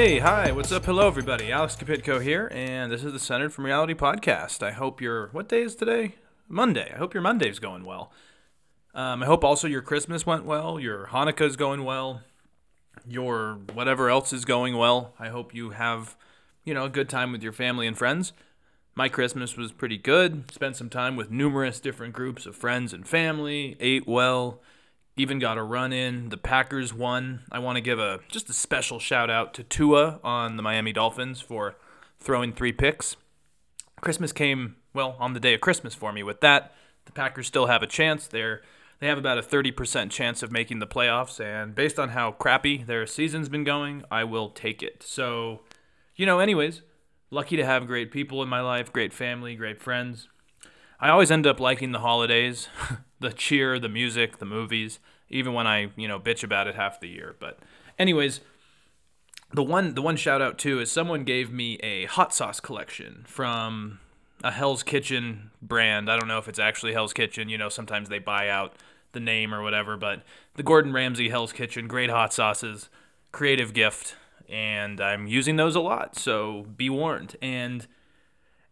Hey, hi, what's up? Hello, everybody. Alex Kapitko here, and this is the Centered from Reality podcast. I hope your what day is today? Monday. I hope your Monday's going well. Um, I hope also your Christmas went well, your Hanukkah's going well, your whatever else is going well. I hope you have, you know, a good time with your family and friends. My Christmas was pretty good. Spent some time with numerous different groups of friends and family. Ate well even got a run in. The Packers won. I want to give a just a special shout out to Tua on the Miami Dolphins for throwing three picks. Christmas came well on the day of Christmas for me. With that, the Packers still have a chance. They're they have about a 30% chance of making the playoffs, and based on how crappy their season's been going, I will take it. So, you know, anyways, lucky to have great people in my life, great family, great friends. I always end up liking the holidays, the cheer, the music, the movies, even when I, you know, bitch about it half the year. But anyways, the one the one shout out too is someone gave me a hot sauce collection from a Hell's Kitchen brand. I don't know if it's actually Hell's Kitchen, you know, sometimes they buy out the name or whatever, but the Gordon Ramsay Hell's Kitchen, great hot sauces, creative gift, and I'm using those a lot, so be warned. And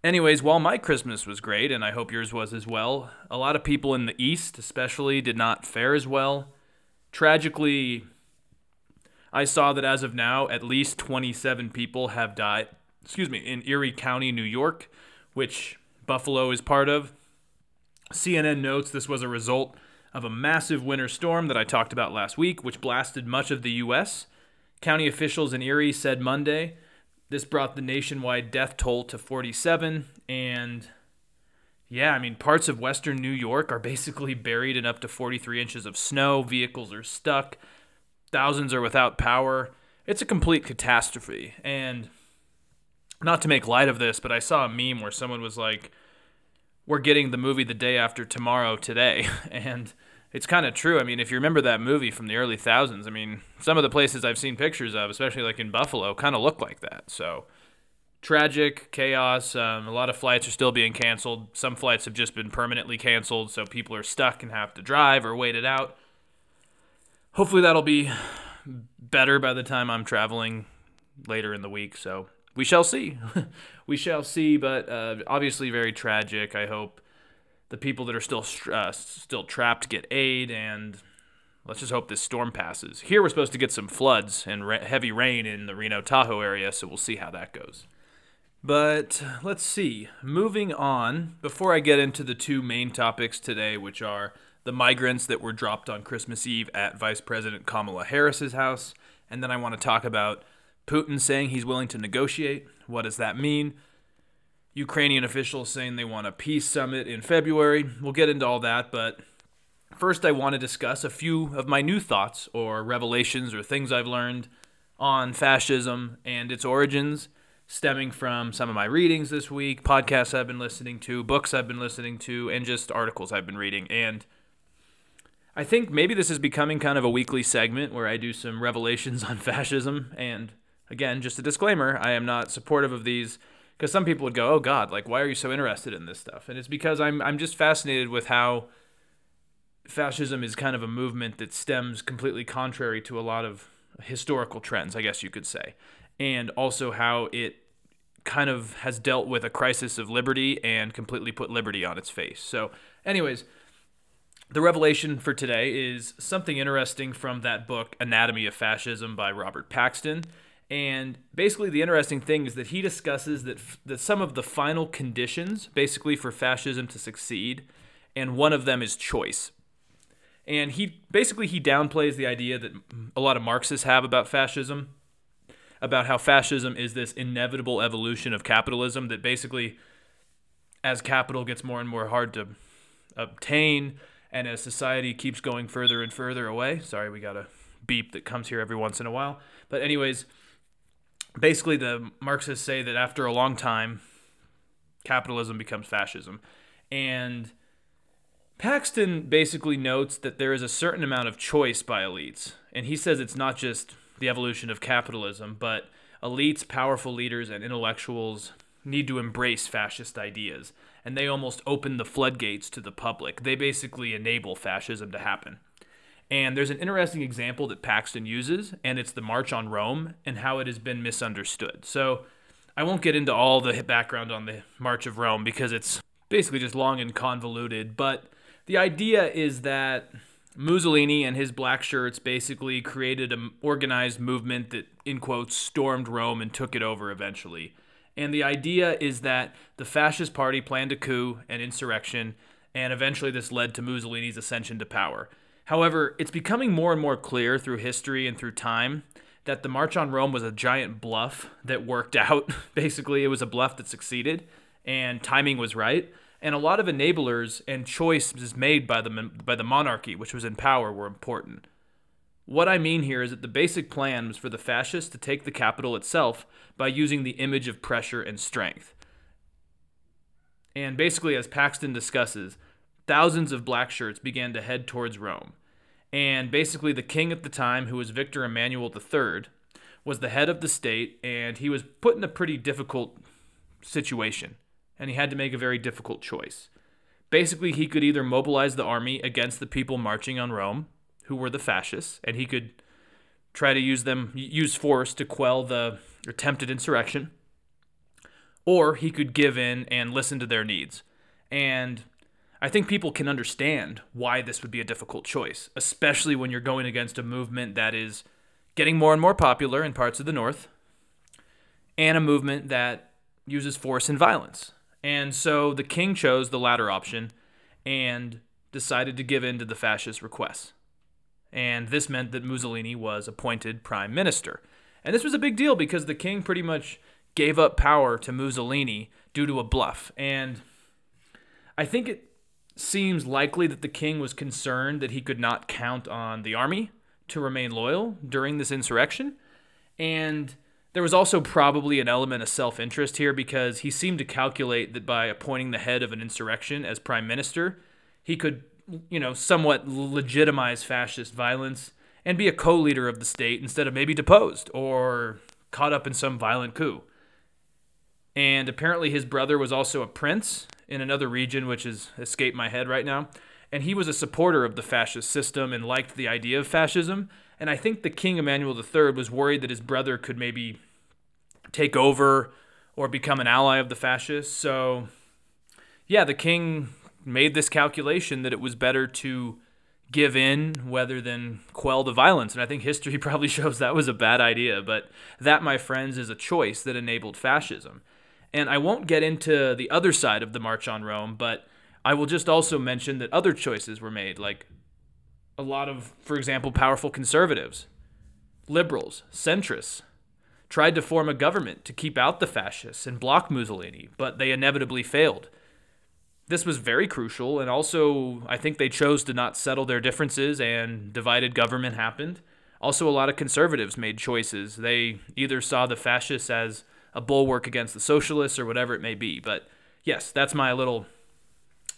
Anyways, while my Christmas was great, and I hope yours was as well, a lot of people in the East, especially, did not fare as well. Tragically, I saw that as of now, at least 27 people have died, excuse me, in Erie County, New York, which Buffalo is part of. CNN notes this was a result of a massive winter storm that I talked about last week, which blasted much of the U.S. County officials in Erie said Monday this brought the nationwide death toll to 47. And yeah, I mean, parts of western New York are basically buried in up to 43 inches of snow. Vehicles are stuck. Thousands are without power. It's a complete catastrophe. And not to make light of this, but I saw a meme where someone was like, We're getting the movie the day after tomorrow today. And it's kind of true. I mean, if you remember that movie from the early thousands, I mean, some of the places I've seen pictures of, especially like in Buffalo, kind of look like that. So tragic chaos. Um, a lot of flights are still being canceled. Some flights have just been permanently canceled, so people are stuck and have to drive or wait it out. Hopefully, that'll be better by the time I'm traveling later in the week. So we shall see. we shall see, but uh, obviously very tragic. I hope the people that are still uh, still trapped get aid, and let's just hope this storm passes. Here we're supposed to get some floods and re- heavy rain in the Reno Tahoe area, so we'll see how that goes. But let's see. Moving on, before I get into the two main topics today, which are the migrants that were dropped on Christmas Eve at Vice President Kamala Harris's house, and then I want to talk about Putin saying he's willing to negotiate. What does that mean? Ukrainian officials saying they want a peace summit in February. We'll get into all that, but first I want to discuss a few of my new thoughts or revelations or things I've learned on fascism and its origins, stemming from some of my readings this week, podcasts I've been listening to, books I've been listening to, and just articles I've been reading. And I think maybe this is becoming kind of a weekly segment where I do some revelations on fascism. And again, just a disclaimer I am not supportive of these because some people would go, "Oh God, like why are you so interested in this stuff?" And it's because I'm I'm just fascinated with how fascism is kind of a movement that stems completely contrary to a lot of historical trends, I guess you could say, and also how it kind of has dealt with a crisis of liberty and completely put liberty on its face. So, anyways, the revelation for today is something interesting from that book, Anatomy of Fascism by Robert Paxton. And basically, the interesting thing is that he discusses that, f- that some of the final conditions, basically, for fascism to succeed, and one of them is choice. And he basically he downplays the idea that a lot of Marxists have about fascism, about how fascism is this inevitable evolution of capitalism that basically, as capital gets more and more hard to obtain, and as society keeps going further and further away. Sorry, we got a beep that comes here every once in a while. But anyways basically the Marxists say that after a long time, capitalism becomes fascism. And Paxton basically notes that there is a certain amount of choice by elites. And he says it's not just the evolution of capitalism, but elites, powerful leaders, and intellectuals need to embrace fascist ideas. And they almost open the floodgates to the public. They basically enable fascism to happen. And there's an interesting example that Paxton uses, and it's the March on Rome and how it has been misunderstood. So I won't get into all the background on the March of Rome because it's basically just long and convoluted. But the idea is that Mussolini and his black shirts basically created an organized movement that, in quotes, stormed Rome and took it over eventually. And the idea is that the fascist party planned a coup and insurrection, and eventually this led to Mussolini's ascension to power. However, it's becoming more and more clear through history and through time that the March on Rome was a giant bluff that worked out. Basically, it was a bluff that succeeded, and timing was right. And a lot of enablers and choices made by the by the monarchy, which was in power, were important. What I mean here is that the basic plan was for the fascists to take the capital itself by using the image of pressure and strength. And basically, as Paxton discusses, thousands of black shirts began to head towards Rome. And basically, the king at the time, who was Victor Emmanuel III, was the head of the state, and he was put in a pretty difficult situation. And he had to make a very difficult choice. Basically, he could either mobilize the army against the people marching on Rome, who were the fascists, and he could try to use them use force to quell the attempted insurrection, or he could give in and listen to their needs. And I think people can understand why this would be a difficult choice, especially when you're going against a movement that is getting more and more popular in parts of the North, and a movement that uses force and violence. And so the king chose the latter option and decided to give in to the fascist requests and this meant that Mussolini was appointed prime minister. And this was a big deal because the king pretty much gave up power to Mussolini due to a bluff. And I think it seems likely that the king was concerned that he could not count on the army to remain loyal during this insurrection. And there was also probably an element of self interest here because he seemed to calculate that by appointing the head of an insurrection as prime minister, he could you know, somewhat legitimize fascist violence and be a co leader of the state instead of maybe deposed or caught up in some violent coup. And apparently, his brother was also a prince in another region, which has escaped my head right now. And he was a supporter of the fascist system and liked the idea of fascism. And I think the King Emmanuel III was worried that his brother could maybe take over or become an ally of the fascists. So, yeah, the king made this calculation that it was better to give in rather than quell the violence. And I think history probably shows that was a bad idea. But that, my friends, is a choice that enabled fascism. And I won't get into the other side of the March on Rome, but I will just also mention that other choices were made, like a lot of, for example, powerful conservatives, liberals, centrists, tried to form a government to keep out the fascists and block Mussolini, but they inevitably failed this was very crucial, and also I think they chose to not settle their differences, and divided government happened. Also, a lot of conservatives made choices. They either saw the fascists as a bulwark against the socialists or whatever it may be. But yes, that's my little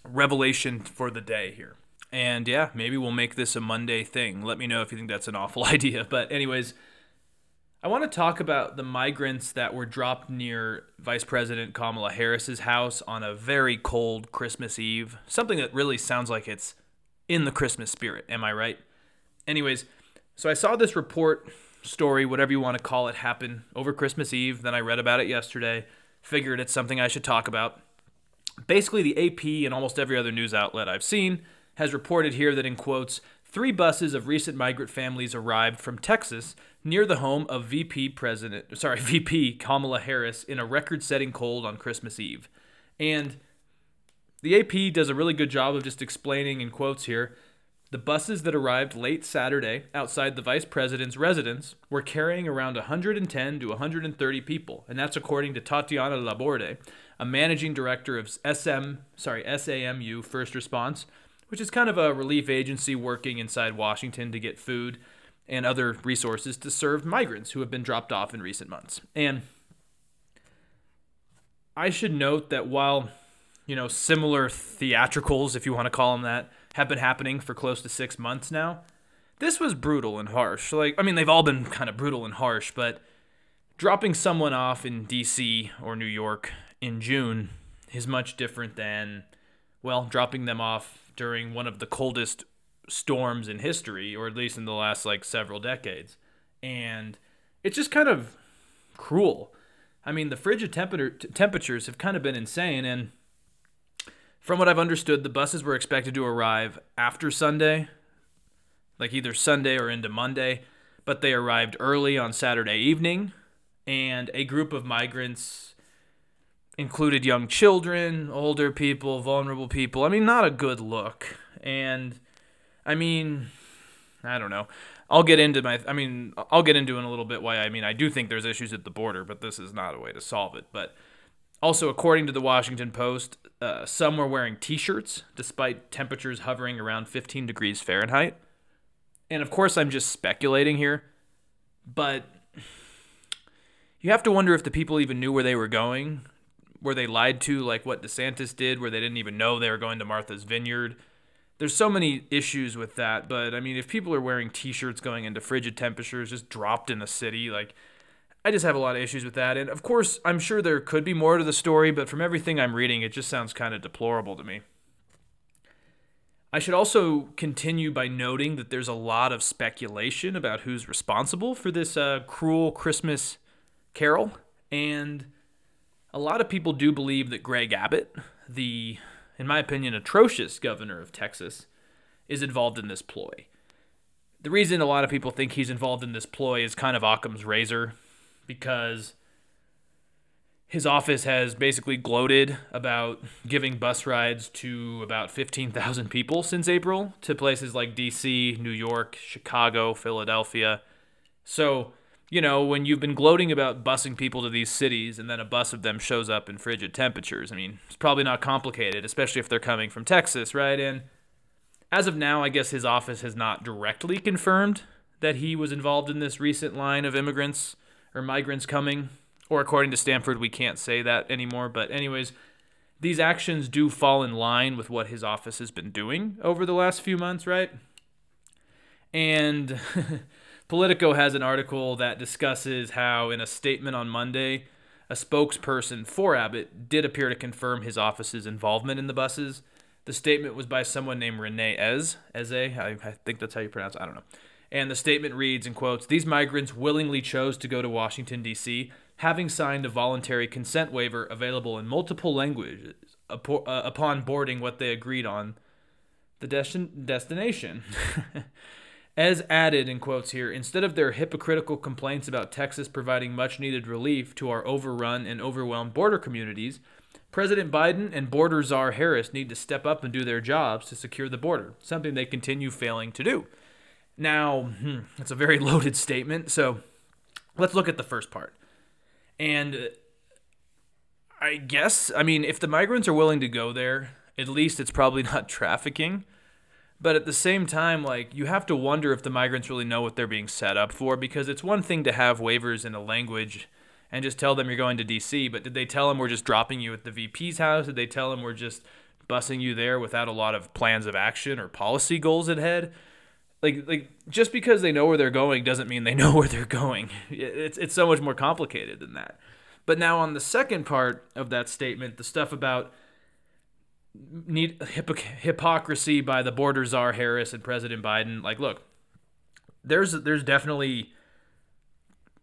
revelation for the day here. And yeah, maybe we'll make this a Monday thing. Let me know if you think that's an awful idea. But, anyways, I want to talk about the migrants that were dropped near Vice President Kamala Harris's house on a very cold Christmas Eve. Something that really sounds like it's in the Christmas spirit. Am I right? Anyways, so I saw this report, story, whatever you want to call it, happen over Christmas Eve. Then I read about it yesterday. Figured it's something I should talk about. Basically, the AP and almost every other news outlet I've seen has reported here that, in quotes, three buses of recent migrant families arrived from Texas near the home of VP President, sorry, VP Kamala Harris in a record-setting cold on Christmas Eve. And the AP does a really good job of just explaining in quotes here. The buses that arrived late Saturday outside the vice president's residence were carrying around 110 to 130 people, and that's according to Tatiana Laborde, a managing director of SM, sorry, SAMU First Response, which is kind of a relief agency working inside Washington to get food and other resources to serve migrants who have been dropped off in recent months. And I should note that while, you know, similar theatricals, if you want to call them that, have been happening for close to six months now, this was brutal and harsh. Like, I mean, they've all been kind of brutal and harsh, but dropping someone off in DC or New York in June is much different than, well, dropping them off during one of the coldest storms in history, or at least in the last like several decades. And it's just kind of cruel. I mean, the frigid temper- temperatures have kind of been insane. And from what I've understood, the buses were expected to arrive after Sunday, like either Sunday or into Monday, but they arrived early on Saturday evening. And a group of migrants included young children, older people, vulnerable people. I mean, not a good look. And I mean, I don't know. I'll get into my I mean, I'll get into in a little bit why I mean, I do think there's issues at the border, but this is not a way to solve it. But also, according to the Washington Post, uh, some were wearing T-shirts despite temperatures hovering around 15 degrees Fahrenheit. And of course, I'm just speculating here, but you have to wonder if the people even knew where they were going were they lied to like what DeSantis did, where they didn't even know they were going to Martha's Vineyard? There's so many issues with that, but I mean, if people are wearing T-shirts going into frigid temperatures, just dropped in a city, like I just have a lot of issues with that. And of course, I'm sure there could be more to the story, but from everything I'm reading, it just sounds kind of deplorable to me. I should also continue by noting that there's a lot of speculation about who's responsible for this uh, cruel Christmas carol, and a lot of people do believe that Greg Abbott, the, in my opinion, atrocious governor of Texas, is involved in this ploy. The reason a lot of people think he's involved in this ploy is kind of Occam's razor, because his office has basically gloated about giving bus rides to about 15,000 people since April to places like DC, New York, Chicago, Philadelphia. So you know, when you've been gloating about busing people to these cities and then a bus of them shows up in frigid temperatures, I mean, it's probably not complicated, especially if they're coming from Texas, right? And as of now, I guess his office has not directly confirmed that he was involved in this recent line of immigrants or migrants coming. Or according to Stanford, we can't say that anymore. But, anyways, these actions do fall in line with what his office has been doing over the last few months, right? And Politico has an article that discusses how, in a statement on Monday, a spokesperson for Abbott did appear to confirm his office's involvement in the buses. The statement was by someone named Renae Ez, Eze, I, I think that's how you pronounce it, I don't know. And the statement reads, in quotes, These migrants willingly chose to go to Washington, D.C., having signed a voluntary consent waiver available in multiple languages uh, upon boarding what they agreed on the destination. As added in quotes here, instead of their hypocritical complaints about Texas providing much needed relief to our overrun and overwhelmed border communities, President Biden and border czar Harris need to step up and do their jobs to secure the border, something they continue failing to do. Now, hmm, it's a very loaded statement, so let's look at the first part. And uh, I guess, I mean, if the migrants are willing to go there, at least it's probably not trafficking. But at the same time, like you have to wonder if the migrants really know what they're being set up for because it's one thing to have waivers in a language and just tell them you're going to DC, but did they tell them we're just dropping you at the VP's house? Did they tell them we're just busing you there without a lot of plans of action or policy goals ahead? Like like just because they know where they're going doesn't mean they know where they're going. It's it's so much more complicated than that. But now on the second part of that statement, the stuff about need hypocrisy by the border czar Harris and President Biden. Like, look, there's there's definitely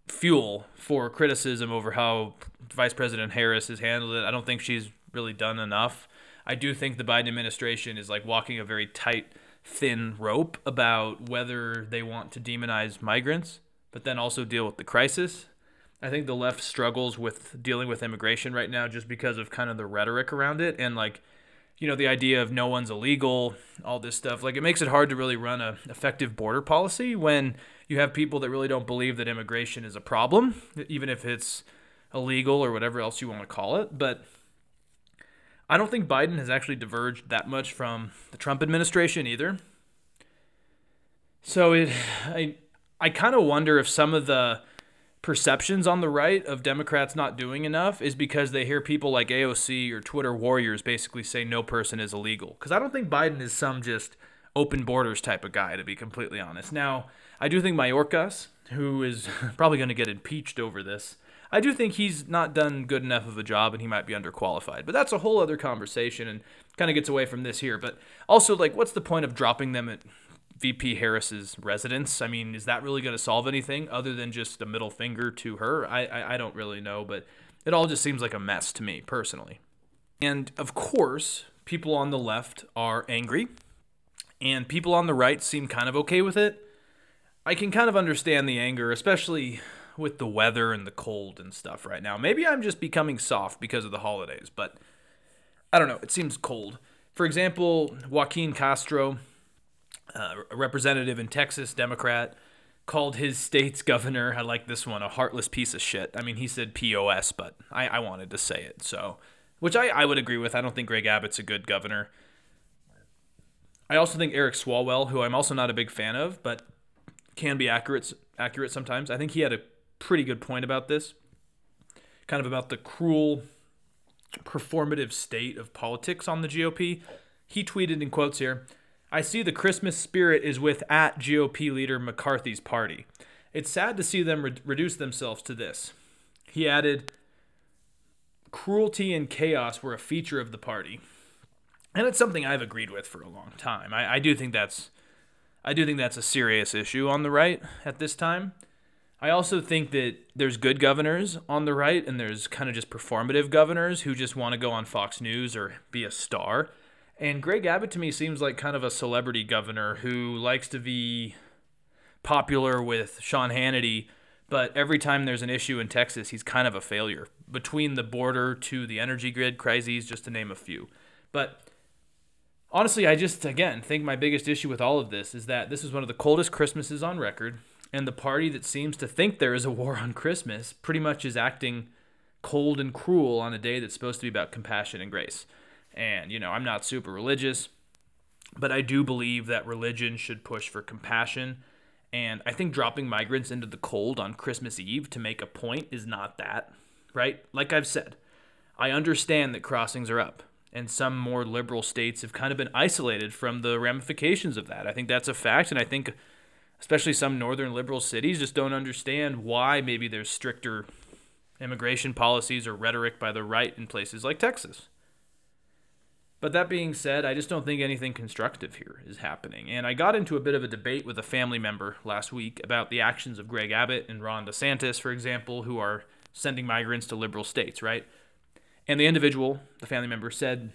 fuel for criticism over how Vice President Harris has handled it. I don't think she's really done enough. I do think the Biden administration is like walking a very tight, thin rope about whether they want to demonize migrants, but then also deal with the crisis. I think the left struggles with dealing with immigration right now just because of kind of the rhetoric around it and like you know the idea of no one's illegal all this stuff like it makes it hard to really run a effective border policy when you have people that really don't believe that immigration is a problem even if it's illegal or whatever else you want to call it but i don't think biden has actually diverged that much from the trump administration either so it i i kind of wonder if some of the perceptions on the right of Democrats not doing enough is because they hear people like AOC or Twitter warriors basically say no person is illegal. Because I don't think Biden is some just open borders type of guy, to be completely honest. Now, I do think Mayorkas, who is probably going to get impeached over this, I do think he's not done good enough of a job and he might be underqualified. But that's a whole other conversation and kind of gets away from this here. But also, like, what's the point of dropping them at VP Harris's residence. I mean, is that really going to solve anything other than just a middle finger to her? I, I, I don't really know, but it all just seems like a mess to me personally. And of course, people on the left are angry, and people on the right seem kind of okay with it. I can kind of understand the anger, especially with the weather and the cold and stuff right now. Maybe I'm just becoming soft because of the holidays, but I don't know. It seems cold. For example, Joaquin Castro, uh, a representative in Texas, Democrat, called his state's governor, I like this one, a heartless piece of shit. I mean, he said POS, but I, I wanted to say it. So, which I, I would agree with. I don't think Greg Abbott's a good governor. I also think Eric Swalwell, who I'm also not a big fan of, but can be accurate accurate sometimes. I think he had a pretty good point about this, kind of about the cruel performative state of politics on the GOP. He tweeted in quotes here I see the Christmas spirit is with at GOP leader McCarthy's party. It's sad to see them re- reduce themselves to this. He added, cruelty and chaos were a feature of the party. And it's something I've agreed with for a long time. I, I do think that's I do think that's a serious issue on the right at this time. I also think that there's good governors on the right, and there's kind of just performative governors who just want to go on Fox News or be a star. And Greg Abbott to me seems like kind of a celebrity governor who likes to be popular with Sean Hannity, but every time there's an issue in Texas, he's kind of a failure. Between the border to the energy grid crises, just to name a few. But honestly, I just, again, think my biggest issue with all of this is that this is one of the coldest Christmases on record and the party that seems to think there is a war on Christmas pretty much is acting cold and cruel on a day that's supposed to be about compassion and grace. And, you know, I'm not super religious, but I do believe that religion should push for compassion. And I think dropping migrants into the cold on Christmas Eve to make a point is not that, right? Like I've said, I understand that crossings are up, and some more liberal states have kind of been isolated from the ramifications of that. I think that's a fact, and I think especially some northern liberal cities, just don't understand why maybe there's stricter immigration policies or rhetoric by the right in places like Texas. But that being said, I just don't think anything constructive here is happening. And I got into a bit of a debate with a family member last week about the actions of Greg Abbott and Ron DeSantis, for example, who are sending migrants to liberal states, right? And the individual, the family member, said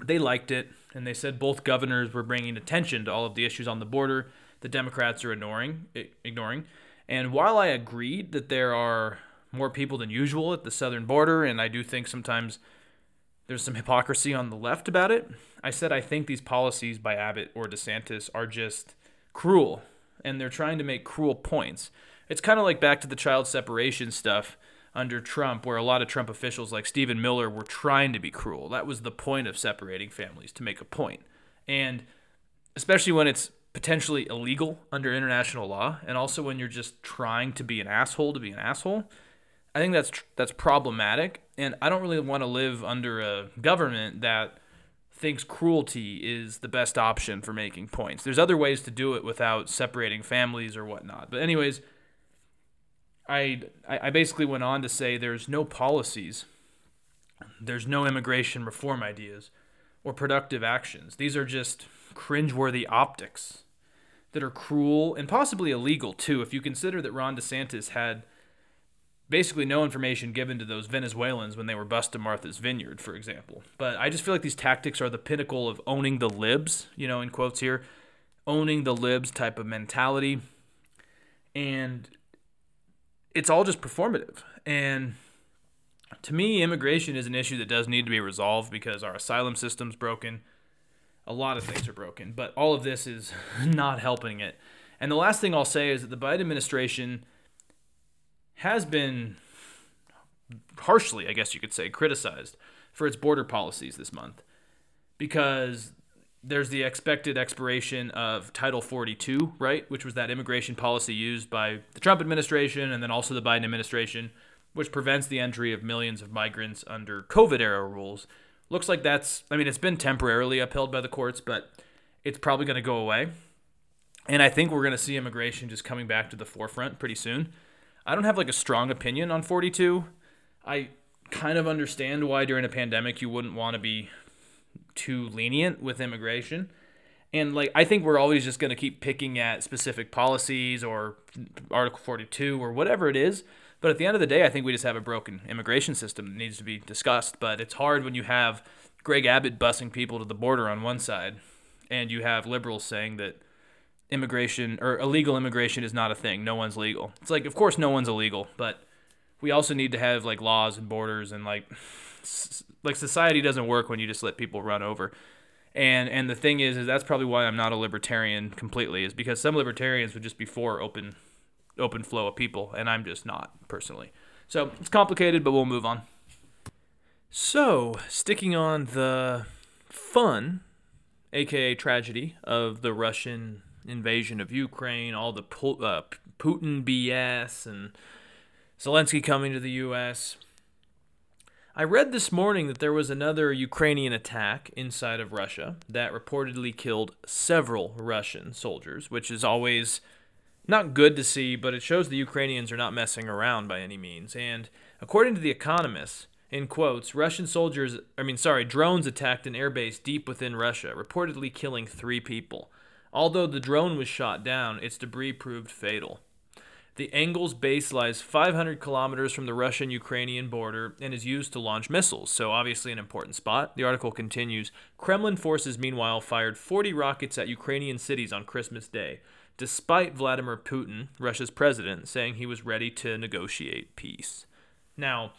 they liked it, and they said both governors were bringing attention to all of the issues on the border the Democrats are ignoring. Ignoring, and while I agreed that there are more people than usual at the southern border, and I do think sometimes there's some hypocrisy on the left about it, I said I think these policies by Abbott or DeSantis are just cruel, and they're trying to make cruel points. It's kind of like back to the child separation stuff under Trump, where a lot of Trump officials like Stephen Miller were trying to be cruel. That was the point of separating families, to make a point. And especially when it's potentially illegal under international law, and also when you're just trying to be an asshole to be an asshole. I think that's tr- that's problematic, and I don't really want to live under a government that thinks cruelty is the best option for making points. There's other ways to do it without separating families or whatnot. But anyways, I I basically went on to say there's no policies, there's no immigration reform ideas, or productive actions. These are just cringeworthy optics that are cruel and possibly illegal too, if you consider that Ron DeSantis had basically no information given to those Venezuelans when they were busting Martha's Vineyard, for example. But I just feel like these tactics are the pinnacle of owning the libs, you know, in quotes here, owning the libs type of mentality. And it's all just performative. And to me, immigration is an issue that does need to be resolved because our asylum system's broken a lot of things are broken, but all of this is not helping it. And the last thing I'll say is that the Biden administration has been harshly, I guess you could say, criticized for its border policies this month because there's the expected expiration of Title 42, right, which was that immigration policy used by the Trump administration and then also the Biden administration, which prevents the entry of millions of migrants under COVID era rules looks like that's I mean it's been temporarily upheld by the courts, but it's probably going to go away. And I think we're going to see immigration just coming back to the forefront pretty soon. I don't have like a strong opinion on 42. I kind of understand why during a pandemic you wouldn't want to be too lenient with immigration. And like I think we're always just going to keep picking at specific policies or Article 42 or whatever it is. But at the end of the day, I think we just have a broken immigration system that needs to be discussed. But it's hard when you have Greg Abbott busing people to the border on one side, and you have liberals saying that immigration or illegal immigration is not a thing. No one's legal. It's like, of course, no one's illegal, but we also need to have like laws and borders and like like society doesn't work when you just let people run over. And and the thing is, is that's probably why I'm not a libertarian completely, is because some libertarians would just be for open open flow of people, and I'm just not personally. So it's complicated, but we'll move on. So sticking on the fun, aka tragedy, of the Russian invasion of Ukraine, all the uh, Putin BS, and Zelensky coming to the U.S. I read this morning that there was another Ukrainian attack inside of Russia that reportedly killed several Russian soldiers, which is always not good to see, but it shows the Ukrainians are not messing around by any means. And according to The Economist, in quotes, Russian soldiers, I mean, sorry, drones attacked an airbase deep within Russia, reportedly killing three people. Although the drone was shot down, its debris proved fatal. The Engels base lies 500 kilometers from the Russian Ukrainian border and is used to launch missiles, so obviously an important spot. The article continues Kremlin forces, meanwhile, fired 40 rockets at Ukrainian cities on Christmas Day, despite Vladimir Putin, Russia's president, saying he was ready to negotiate peace. Now,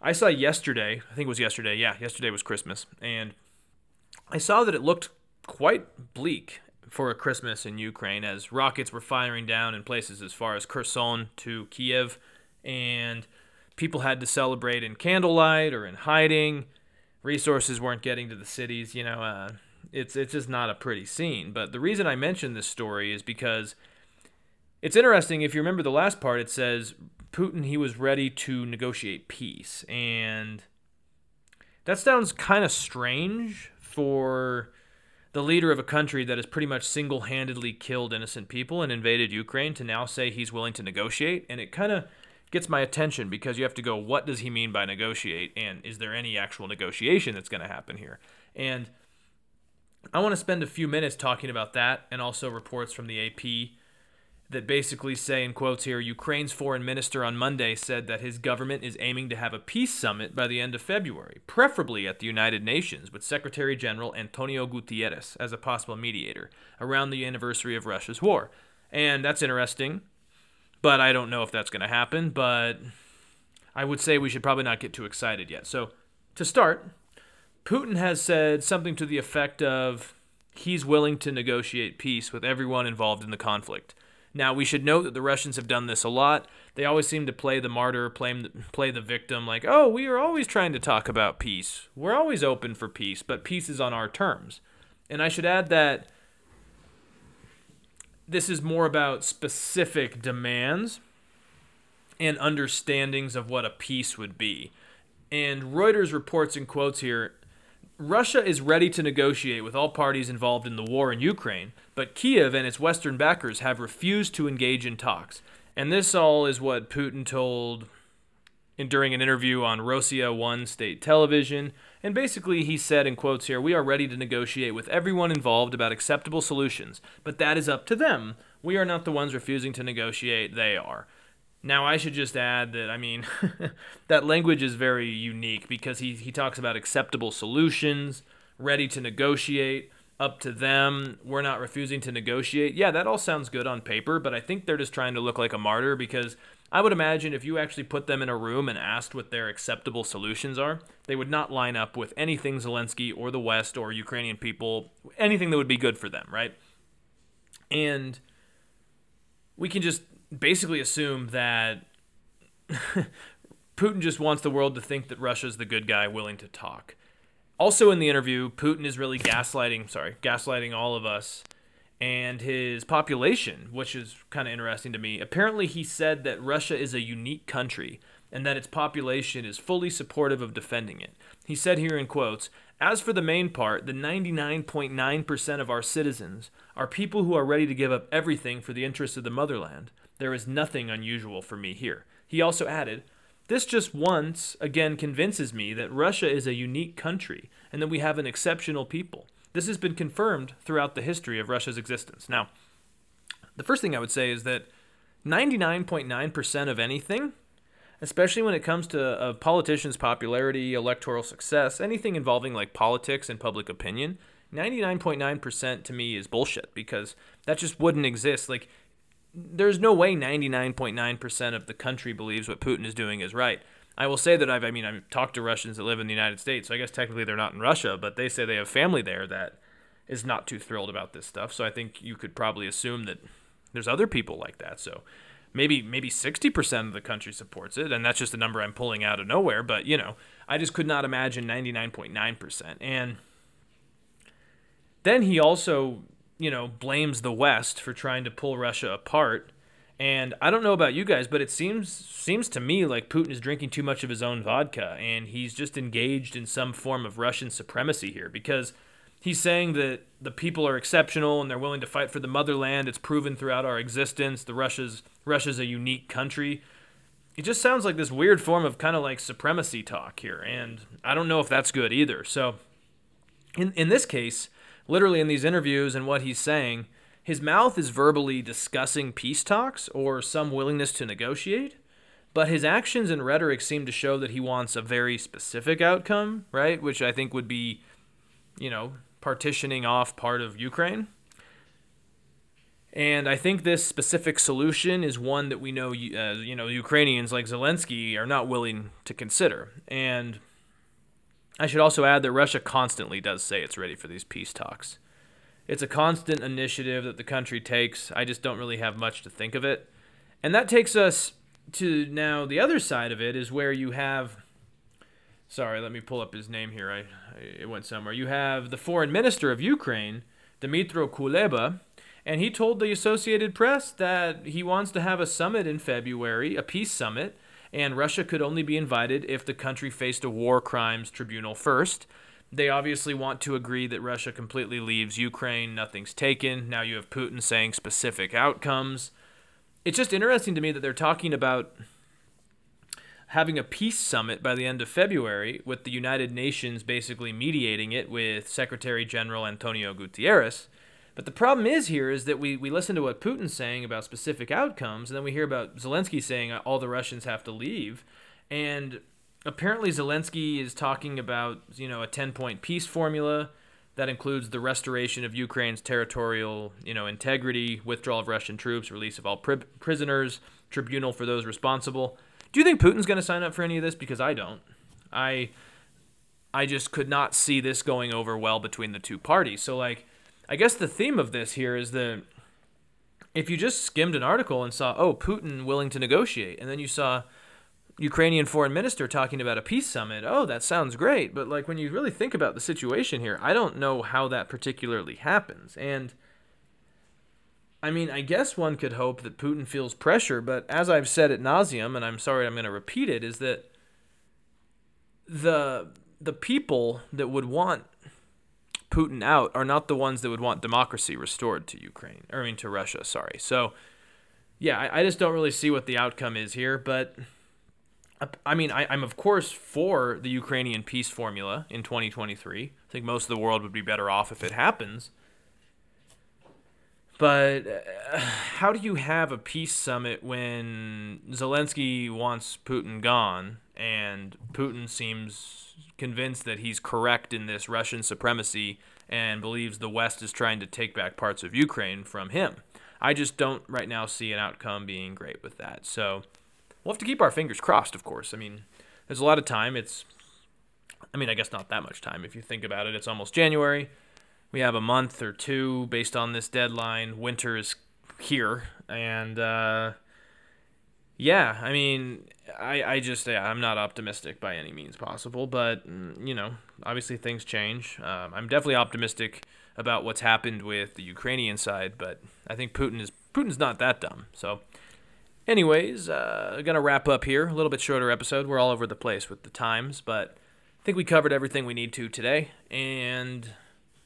I saw yesterday, I think it was yesterday, yeah, yesterday was Christmas, and I saw that it looked quite bleak for a Christmas in Ukraine as rockets were firing down in places as far as Kherson to Kiev, and people had to celebrate in candlelight or in hiding. Resources weren't getting to the cities. You know, uh, it's it's just not a pretty scene. But the reason I mention this story is because it's interesting. If you remember the last part, it says Putin he was ready to negotiate peace, and that sounds kind of strange for the leader of a country that has pretty much single handedly killed innocent people and invaded Ukraine to now say he's willing to negotiate. And it kind of gets my attention because you have to go, what does he mean by negotiate? And is there any actual negotiation that's going to happen here? And I want to spend a few minutes talking about that and also reports from the AP that basically say, in quotes here, Ukraine's foreign minister on Monday said that his government is aiming to have a peace summit by the end of February, preferably at the United Nations, with Secretary General Antonio Guterres as a possible mediator around the anniversary of Russia's war. And that's interesting, but I don't know if that's going to happen. But I would say we should probably not get too excited yet. So, to start, Putin has said something to the effect of he's willing to negotiate peace with everyone involved in the conflict. Now, we should note that the Russians have done this a lot. They always seem to play the martyr, play, play the victim, like, oh, we are always trying to talk about peace. We're always open for peace, but peace is on our terms. And I should add that this is more about specific demands and understandings of what a peace would be. And Reuters reports in quotes here Russia is ready to negotiate with all parties involved in the war in Ukraine, but Kiev and its Western backers have refused to engage in talks. And this all is what Putin told in, during an interview on Rossiya 1 state television. And basically, he said, in quotes here, We are ready to negotiate with everyone involved about acceptable solutions, but that is up to them. We are not the ones refusing to negotiate, they are. Now, I should just add that, I mean, that language is very unique because he, he talks about acceptable solutions, ready to negotiate, up to them, we're not refusing to negotiate. Yeah, that all sounds good on paper, but I think they're just trying to look like a martyr because I would imagine if you actually put them in a room and asked what their acceptable solutions are, they would not line up with anything Zelensky or the West or Ukrainian people, anything that would be good for them, right? And we can just basically assume that Putin just wants the world to think that Russia's the good guy willing to talk. Also in the interview, Putin is really gaslighting, sorry, gaslighting all of us and his population, which is kind of interesting to me. Apparently, he said that Russia is a unique country and that its population is fully supportive of defending it. He said here in quotes, as for the main part, the 99.9% of our citizens are people who are ready to give up everything for the interests of the motherland. There is nothing unusual for me here. He also added, This just once again convinces me that Russia is a unique country and that we have an exceptional people. this has been confirmed throughout the history of Russia's existence. Now, the first thing I would say is that 99.9% of anything, especially when it comes to a politician's popularity, electoral success, anything involving like politics and public opinion, 99.9% to me is bullshit because that just wouldn't exist. Like, there's no way 99.9% of the country believes what Putin is doing is right. I will say that I've, I mean, I've talked to Russians that live in the United States, so I guess technically they're not in Russia, but they say they have family there that is not too thrilled about this stuff. So I think you could probably assume that there's other people like that. So maybe maybe 60% of the country supports it, and that's just a number I'm pulling out of nowhere. But you know, I just could not imagine 99.9%. And then he also, you know, blames the West for trying to pull Russia apart and I don't know about you guys, but it seems seems to me like Putin is drinking too much of his own vodka and he's just engaged in some form of Russian supremacy here because he's saying that the people are exceptional and they're willing to fight for the motherland. It's proven throughout our existence. The Russia's Russia's a unique country. It just sounds like this weird form of kind of like supremacy talk here, and I don't know if that's good either. So in in this case, literally in these interviews and what he's saying, his mouth is verbally discussing peace talks or some willingness to negotiate, but his actions and rhetoric seem to show that he wants a very specific outcome, right? Which I think would be, you know, partitioning off part of Ukraine. And I think this specific solution is one that we know, uh, you know, Ukrainians like Zelensky are not willing to consider. And I should also add that Russia constantly does say it's ready for these peace talks it's a constant initiative that the country takes. I just don't really have much to think of it. And that takes us to now the other side of it is where you have sorry, let me pull up his name here. I, I it went somewhere. You have the foreign minister of Ukraine, Dmytro Kuleba, and he told the Associated Press that he wants to have a summit in February, a peace summit, and Russia could only be invited if the country faced a war crimes tribunal first. They obviously want to agree that Russia completely leaves Ukraine, nothing's taken. Now you have Putin saying specific outcomes. It's just interesting to me that they're talking about having a peace summit by the end of February with the United Nations basically mediating it with Secretary General Antonio Guterres. But the problem is here is that we, we listen to what Putin's saying about specific outcomes, and then we hear about Zelensky saying uh, all the Russians have to leave. And apparently Zelensky is talking about you know a 10 point peace formula that includes the restoration of Ukraine's territorial you know integrity, withdrawal of Russian troops, release of all pri- prisoners, tribunal for those responsible. Do you think Putin's going to sign up for any of this? Because I don't. I I just could not see this going over well between the two parties. So like I guess the theme of this here is that if you just skimmed an article and saw, oh, Putin willing to negotiate, and then you saw Ukrainian foreign minister talking about a peace summit. Oh, that sounds great. But like when you really think about the situation here, I don't know how that particularly happens. And I mean, I guess one could hope that Putin feels pressure, but as I've said at nauseum, and I'm sorry I'm going to repeat it, is that the the people that would want Putin out are not the ones that would want democracy restored to Ukraine, or I mean to Russia. Sorry. So, yeah, I, I just don't really see what the outcome is here, but I mean, I, am of course for the Ukrainian peace formula in 2023. I think most of the world would be better off if it happens. But uh, how do you have a peace summit when Zelensky wants Putin gone and Putin seems convinced that he's correct in this Russian supremacy and believes the West is trying to take back parts of Ukraine from him? I just don't right now see an outcome being great with that. So we'll have to keep our fingers crossed, of course. I mean, there's a lot of time. It's, I mean, I guess not that much time if you think about it. It's almost January. We have a month or two based on this deadline. Winter is here, and uh, yeah, I mean, I, I just yeah, I'm not optimistic by any means possible, but mm, you know, obviously things change. Um, I'm definitely optimistic about what's happened with the Ukrainian side, but I think Putin is Putin's not that dumb. So Anyways, uh, gonna wrap up here. A little bit shorter episode. We're all over the place with the times, but I think we covered everything we need to today, and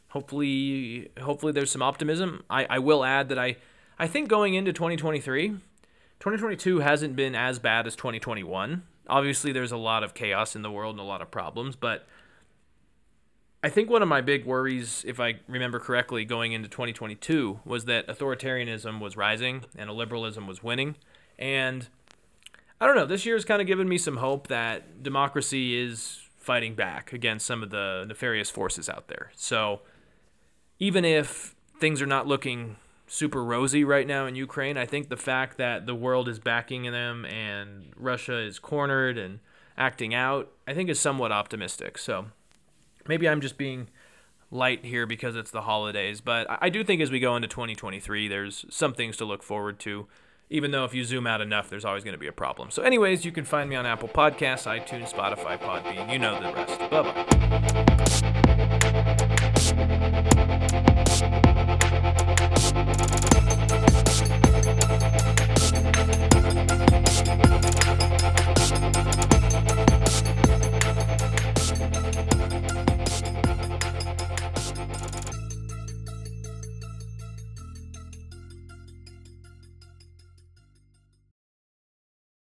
hopefully, hopefully there's some optimism. I, I will add that I, I think going into 2023, 2022 hasn't been as bad as 2021. Obviously, there's a lot of chaos in the world and a lot of problems, but I think one of my big worries, if I remember correctly, going into 2022 was that authoritarianism was rising and liberalism was winning. And I don't know, this year has kind of given me some hope that democracy is fighting back against some of the nefarious forces out there. So even if things are not looking super rosy right now in Ukraine, I think the fact that the world is backing them and Russia is cornered and acting out, I think is somewhat optimistic. So maybe I'm just being light here because it's the holidays, but I do think as we go into 2023, there's some things to look forward to. Even though if you zoom out enough, there's always going to be a problem. So, anyways, you can find me on Apple Podcasts, iTunes, Spotify, Podbean. You know the rest. Bye bye.